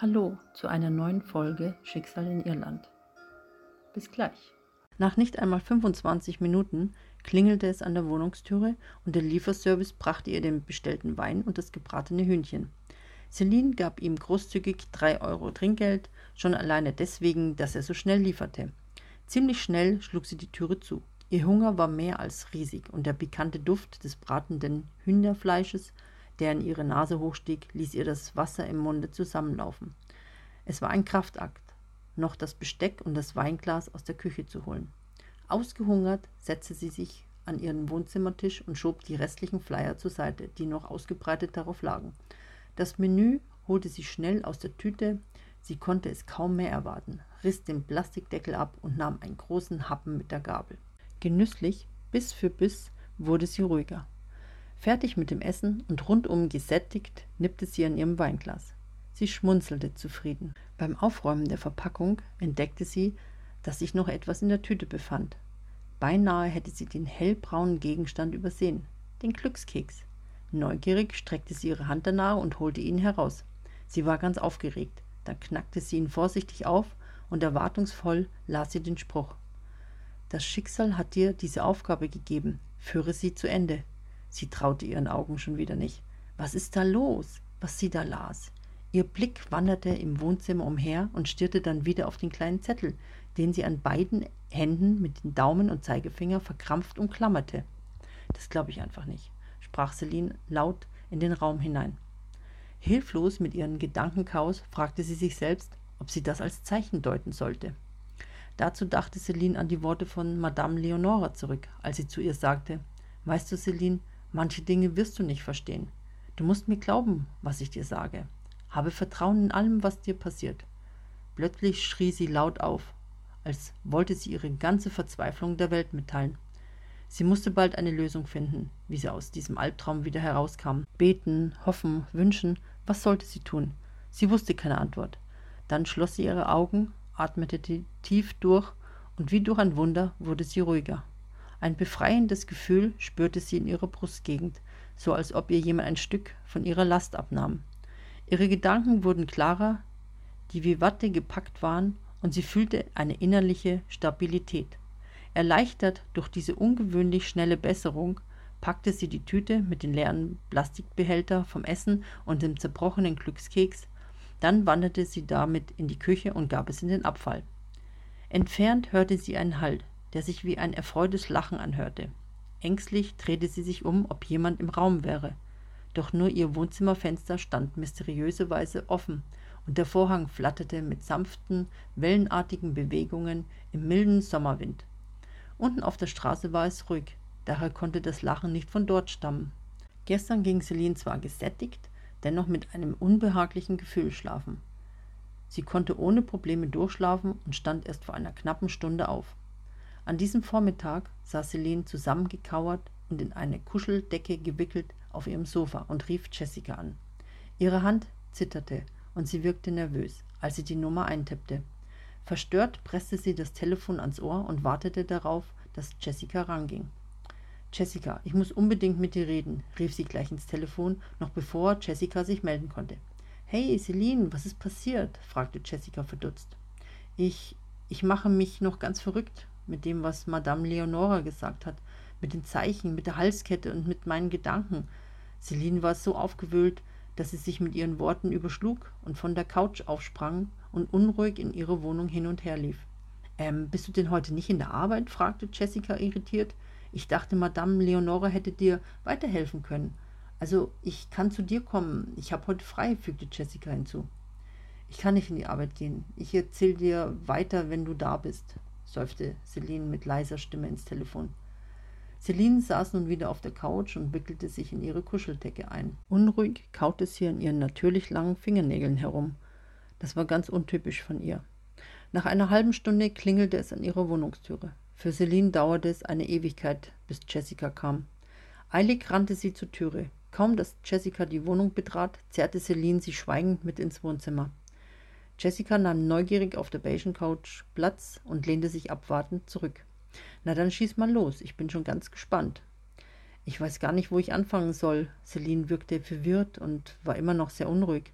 Hallo zu einer neuen Folge Schicksal in Irland. Bis gleich. Nach nicht einmal 25 Minuten klingelte es an der Wohnungstüre und der Lieferservice brachte ihr den bestellten Wein und das gebratene Hühnchen. Celine gab ihm großzügig drei Euro Trinkgeld, schon alleine deswegen, dass er so schnell lieferte. Ziemlich schnell schlug sie die Türe zu. Ihr Hunger war mehr als riesig und der pikante Duft des bratenden Hühnerfleisches der in ihre Nase hochstieg, ließ ihr das Wasser im Munde zusammenlaufen. Es war ein Kraftakt, noch das Besteck und das Weinglas aus der Küche zu holen. Ausgehungert setzte sie sich an ihren Wohnzimmertisch und schob die restlichen Flyer zur Seite, die noch ausgebreitet darauf lagen. Das Menü holte sie schnell aus der Tüte, sie konnte es kaum mehr erwarten, riss den Plastikdeckel ab und nahm einen großen Happen mit der Gabel. Genüsslich, Biss für Biss, wurde sie ruhiger. Fertig mit dem Essen und rundum gesättigt, nippte sie an ihrem Weinglas. Sie schmunzelte zufrieden. Beim Aufräumen der Verpackung entdeckte sie, dass sich noch etwas in der Tüte befand. Beinahe hätte sie den hellbraunen Gegenstand übersehen, den Glückskeks. Neugierig streckte sie ihre Hand danach und holte ihn heraus. Sie war ganz aufgeregt. Dann knackte sie ihn vorsichtig auf und erwartungsvoll las sie den Spruch. Das Schicksal hat dir diese Aufgabe gegeben. Führe sie zu Ende. Sie traute ihren Augen schon wieder nicht. Was ist da los? Was sie da las. Ihr Blick wanderte im Wohnzimmer umher und stierte dann wieder auf den kleinen Zettel, den sie an beiden Händen mit den Daumen und Zeigefinger verkrampft umklammerte. Das glaube ich einfach nicht, sprach Celine laut in den Raum hinein. Hilflos mit ihren Gedankenchaos fragte sie sich selbst, ob sie das als Zeichen deuten sollte. Dazu dachte Celine an die Worte von Madame Leonora zurück, als sie zu ihr sagte: Weißt du, Celine, Manche Dinge wirst du nicht verstehen. Du musst mir glauben, was ich dir sage. Habe Vertrauen in allem, was dir passiert. Plötzlich schrie sie laut auf, als wollte sie ihre ganze Verzweiflung der Welt mitteilen. Sie musste bald eine Lösung finden, wie sie aus diesem Albtraum wieder herauskam. Beten, hoffen, wünschen, was sollte sie tun? Sie wusste keine Antwort. Dann schloss sie ihre Augen, atmete tief durch, und wie durch ein Wunder wurde sie ruhiger. Ein befreiendes Gefühl spürte sie in ihrer Brustgegend, so als ob ihr jemand ein Stück von ihrer Last abnahm. Ihre Gedanken wurden klarer, die wie Watte gepackt waren, und sie fühlte eine innerliche Stabilität. Erleichtert durch diese ungewöhnlich schnelle Besserung, packte sie die Tüte mit den leeren Plastikbehälter vom Essen und dem zerbrochenen Glückskeks, dann wanderte sie damit in die Küche und gab es in den Abfall. Entfernt hörte sie einen Halt, der sich wie ein erfreutes Lachen anhörte. Ängstlich drehte sie sich um, ob jemand im Raum wäre. Doch nur ihr Wohnzimmerfenster stand mysteriöserweise offen und der Vorhang flatterte mit sanften, wellenartigen Bewegungen im milden Sommerwind. Unten auf der Straße war es ruhig, daher konnte das Lachen nicht von dort stammen. Gestern ging Celine zwar gesättigt, dennoch mit einem unbehaglichen Gefühl schlafen. Sie konnte ohne Probleme durchschlafen und stand erst vor einer knappen Stunde auf. An diesem Vormittag saß Celine zusammengekauert und in eine Kuscheldecke gewickelt auf ihrem Sofa und rief Jessica an. Ihre Hand zitterte und sie wirkte nervös, als sie die Nummer eintippte. Verstört presste sie das Telefon ans Ohr und wartete darauf, dass Jessica ranging. Jessica, ich muss unbedingt mit dir reden, rief sie gleich ins Telefon, noch bevor Jessica sich melden konnte. Hey, Celine, was ist passiert? fragte Jessica verdutzt. Ich, ich mache mich noch ganz verrückt, mit dem, was Madame Leonora gesagt hat, mit den Zeichen, mit der Halskette und mit meinen Gedanken. Celine war so aufgewühlt, dass sie sich mit ihren Worten überschlug und von der Couch aufsprang und unruhig in ihre Wohnung hin und her lief. Ähm, bist du denn heute nicht in der Arbeit? fragte Jessica irritiert. Ich dachte, Madame Leonora hätte dir weiterhelfen können. Also, ich kann zu dir kommen. Ich habe heute frei, fügte Jessica hinzu. Ich kann nicht in die Arbeit gehen. Ich erzähle dir weiter, wenn du da bist seufzte Celine mit leiser Stimme ins Telefon. Celine saß nun wieder auf der Couch und wickelte sich in ihre Kuscheldecke ein. Unruhig kaute sie an ihren natürlich langen Fingernägeln herum. Das war ganz untypisch von ihr. Nach einer halben Stunde klingelte es an ihrer Wohnungstüre. Für Celine dauerte es eine Ewigkeit, bis Jessica kam. Eilig rannte sie zur Türe. Kaum dass Jessica die Wohnung betrat, zerrte Celine sie schweigend mit ins Wohnzimmer. Jessica nahm neugierig auf der beigen Couch Platz und lehnte sich abwartend zurück. Na dann schieß mal los, ich bin schon ganz gespannt. Ich weiß gar nicht, wo ich anfangen soll. Celine wirkte verwirrt und war immer noch sehr unruhig.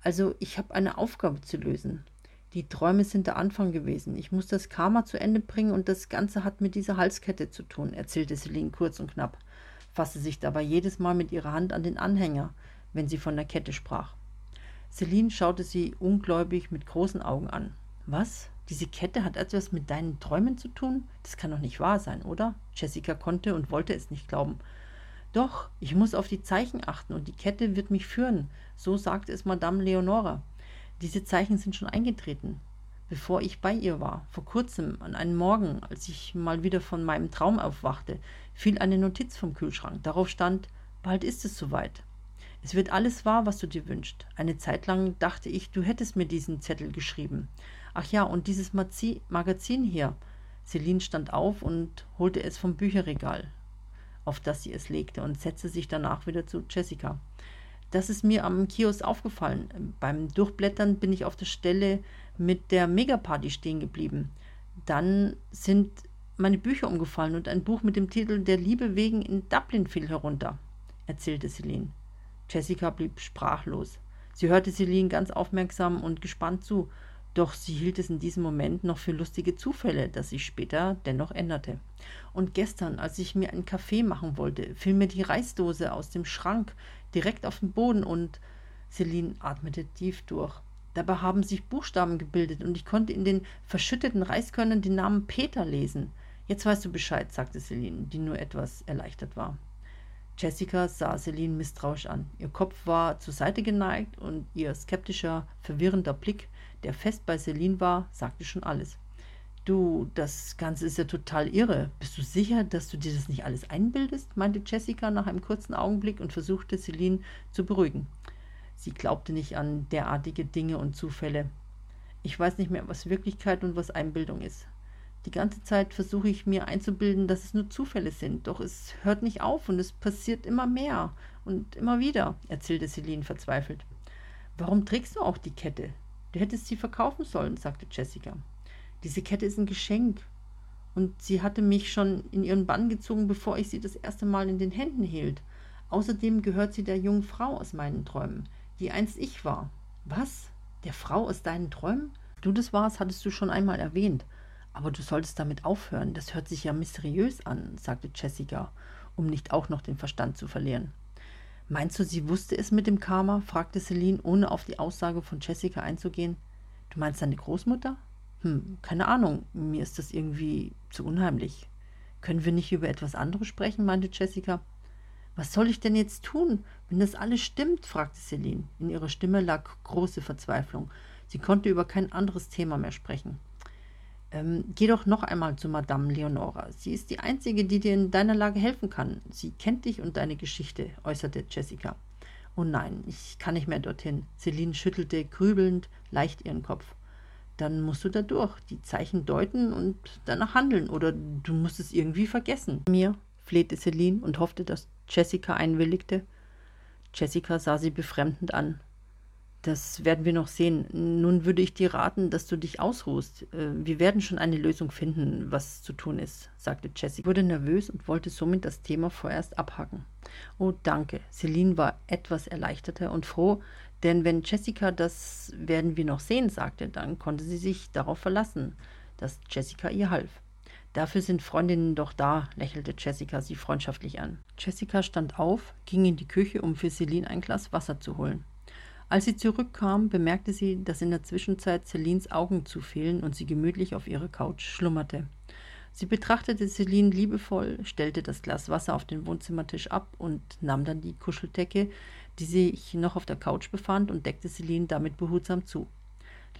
Also, ich habe eine Aufgabe zu lösen. Die Träume sind der Anfang gewesen. Ich muss das Karma zu Ende bringen und das Ganze hat mit dieser Halskette zu tun, erzählte Celine kurz und knapp, fasste sich dabei jedes Mal mit ihrer Hand an den Anhänger, wenn sie von der Kette sprach. Celine schaute sie ungläubig mit großen Augen an. Was? Diese Kette hat etwas mit deinen Träumen zu tun? Das kann doch nicht wahr sein, oder? Jessica konnte und wollte es nicht glauben. Doch, ich muss auf die Zeichen achten und die Kette wird mich führen, so sagte es Madame Leonora. Diese Zeichen sind schon eingetreten, bevor ich bei ihr war. Vor kurzem, an einem Morgen, als ich mal wieder von meinem Traum aufwachte, fiel eine Notiz vom Kühlschrank. Darauf stand, bald ist es soweit. Es wird alles wahr, was du dir wünschst. Eine Zeit lang dachte ich, du hättest mir diesen Zettel geschrieben. Ach ja, und dieses Magazin hier. Celine stand auf und holte es vom Bücherregal, auf das sie es legte, und setzte sich danach wieder zu Jessica. Das ist mir am Kiosk aufgefallen. Beim Durchblättern bin ich auf der Stelle mit der Megaparty stehen geblieben. Dann sind meine Bücher umgefallen und ein Buch mit dem Titel Der Liebe wegen in Dublin fiel herunter, erzählte Celine. Jessica blieb sprachlos. Sie hörte Celine ganz aufmerksam und gespannt zu, doch sie hielt es in diesem Moment noch für lustige Zufälle, das sich später dennoch änderte. Und gestern, als ich mir einen Kaffee machen wollte, fiel mir die Reisdose aus dem Schrank direkt auf den Boden und Celine atmete tief durch. Dabei haben sich Buchstaben gebildet und ich konnte in den verschütteten Reiskörnern den Namen Peter lesen. Jetzt weißt du Bescheid, sagte Celine, die nur etwas erleichtert war. Jessica sah Celine misstrauisch an. Ihr Kopf war zur Seite geneigt und ihr skeptischer, verwirrender Blick, der fest bei Celine war, sagte schon alles. Du, das Ganze ist ja total irre. Bist du sicher, dass du dir das nicht alles einbildest? meinte Jessica nach einem kurzen Augenblick und versuchte Celine zu beruhigen. Sie glaubte nicht an derartige Dinge und Zufälle. Ich weiß nicht mehr, was Wirklichkeit und was Einbildung ist. Die ganze Zeit versuche ich mir einzubilden, dass es nur Zufälle sind, doch es hört nicht auf und es passiert immer mehr und immer wieder, erzählte Celine verzweifelt. Warum trägst du auch die Kette? Du hättest sie verkaufen sollen, sagte Jessica. Diese Kette ist ein Geschenk. Und sie hatte mich schon in ihren Bann gezogen, bevor ich sie das erste Mal in den Händen hielt. Außerdem gehört sie der jungen Frau aus meinen Träumen, die einst ich war. Was? Der Frau aus deinen Träumen? Du das warst, hattest du schon einmal erwähnt. Aber du solltest damit aufhören, das hört sich ja mysteriös an, sagte Jessica, um nicht auch noch den Verstand zu verlieren. Meinst du, sie wusste es mit dem Karma? fragte Celine, ohne auf die Aussage von Jessica einzugehen. Du meinst deine Großmutter? Hm, keine Ahnung, mir ist das irgendwie zu unheimlich. Können wir nicht über etwas anderes sprechen? meinte Jessica. Was soll ich denn jetzt tun, wenn das alles stimmt? fragte Celine. In ihrer Stimme lag große Verzweiflung. Sie konnte über kein anderes Thema mehr sprechen. Ähm, geh doch noch einmal zu Madame Leonora. Sie ist die Einzige, die dir in deiner Lage helfen kann. Sie kennt dich und deine Geschichte, äußerte Jessica. Oh nein, ich kann nicht mehr dorthin. Celine schüttelte grübelnd leicht ihren Kopf. Dann musst du da durch, die Zeichen deuten und danach handeln, oder du musst es irgendwie vergessen. Mir, flehte Celine und hoffte, dass Jessica einwilligte. Jessica sah sie befremdend an. Das werden wir noch sehen. Nun würde ich dir raten, dass du dich ausruhst. Äh, wir werden schon eine Lösung finden, was zu tun ist, sagte Jessie. Ich wurde nervös und wollte somit das Thema vorerst abhaken. Oh, danke. Celine war etwas erleichterter und froh, denn wenn Jessica das werden wir noch sehen sagte, dann konnte sie sich darauf verlassen, dass Jessica ihr half. Dafür sind Freundinnen doch da, lächelte Jessica sie freundschaftlich an. Jessica stand auf, ging in die Küche, um für Celine ein Glas Wasser zu holen. Als sie zurückkam, bemerkte sie, dass in der Zwischenzeit Celines Augen zufielen und sie gemütlich auf ihrer Couch schlummerte. Sie betrachtete Celine liebevoll, stellte das Glas Wasser auf den Wohnzimmertisch ab und nahm dann die Kuscheldecke, die sich noch auf der Couch befand, und deckte Celine damit behutsam zu.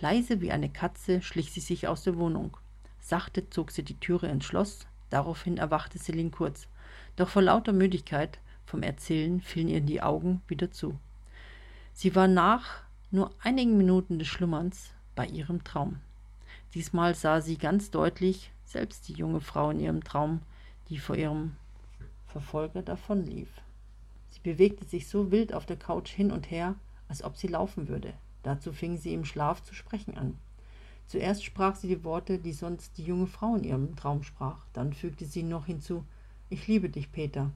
Leise wie eine Katze schlich sie sich aus der Wohnung. Sachte zog sie die Türe ins Schloss, daraufhin erwachte Celine kurz. Doch vor lauter Müdigkeit vom Erzählen fielen ihr die Augen wieder zu. Sie war nach nur einigen Minuten des Schlummerns bei ihrem Traum. Diesmal sah sie ganz deutlich selbst die junge Frau in ihrem Traum, die vor ihrem Verfolger davonlief. Sie bewegte sich so wild auf der Couch hin und her, als ob sie laufen würde. Dazu fing sie im Schlaf zu sprechen an. Zuerst sprach sie die Worte, die sonst die junge Frau in ihrem Traum sprach. Dann fügte sie noch hinzu Ich liebe dich, Peter.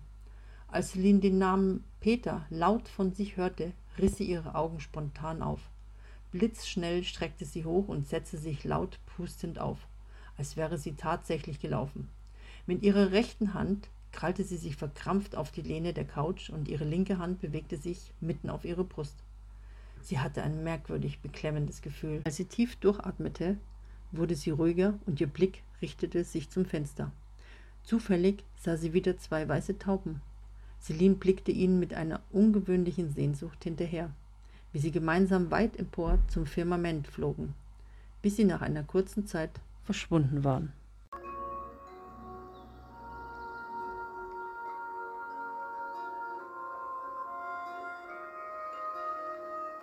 Als Celine den Namen Peter laut von sich hörte, riss sie ihre Augen spontan auf. Blitzschnell streckte sie hoch und setzte sich laut pustend auf, als wäre sie tatsächlich gelaufen. Mit ihrer rechten Hand krallte sie sich verkrampft auf die Lehne der Couch und ihre linke Hand bewegte sich mitten auf ihre Brust. Sie hatte ein merkwürdig beklemmendes Gefühl. Als sie tief durchatmete, wurde sie ruhiger und ihr Blick richtete sich zum Fenster. Zufällig sah sie wieder zwei weiße Tauben. Celine blickte ihnen mit einer ungewöhnlichen Sehnsucht hinterher, wie sie gemeinsam weit empor zum Firmament flogen, bis sie nach einer kurzen Zeit verschwunden waren.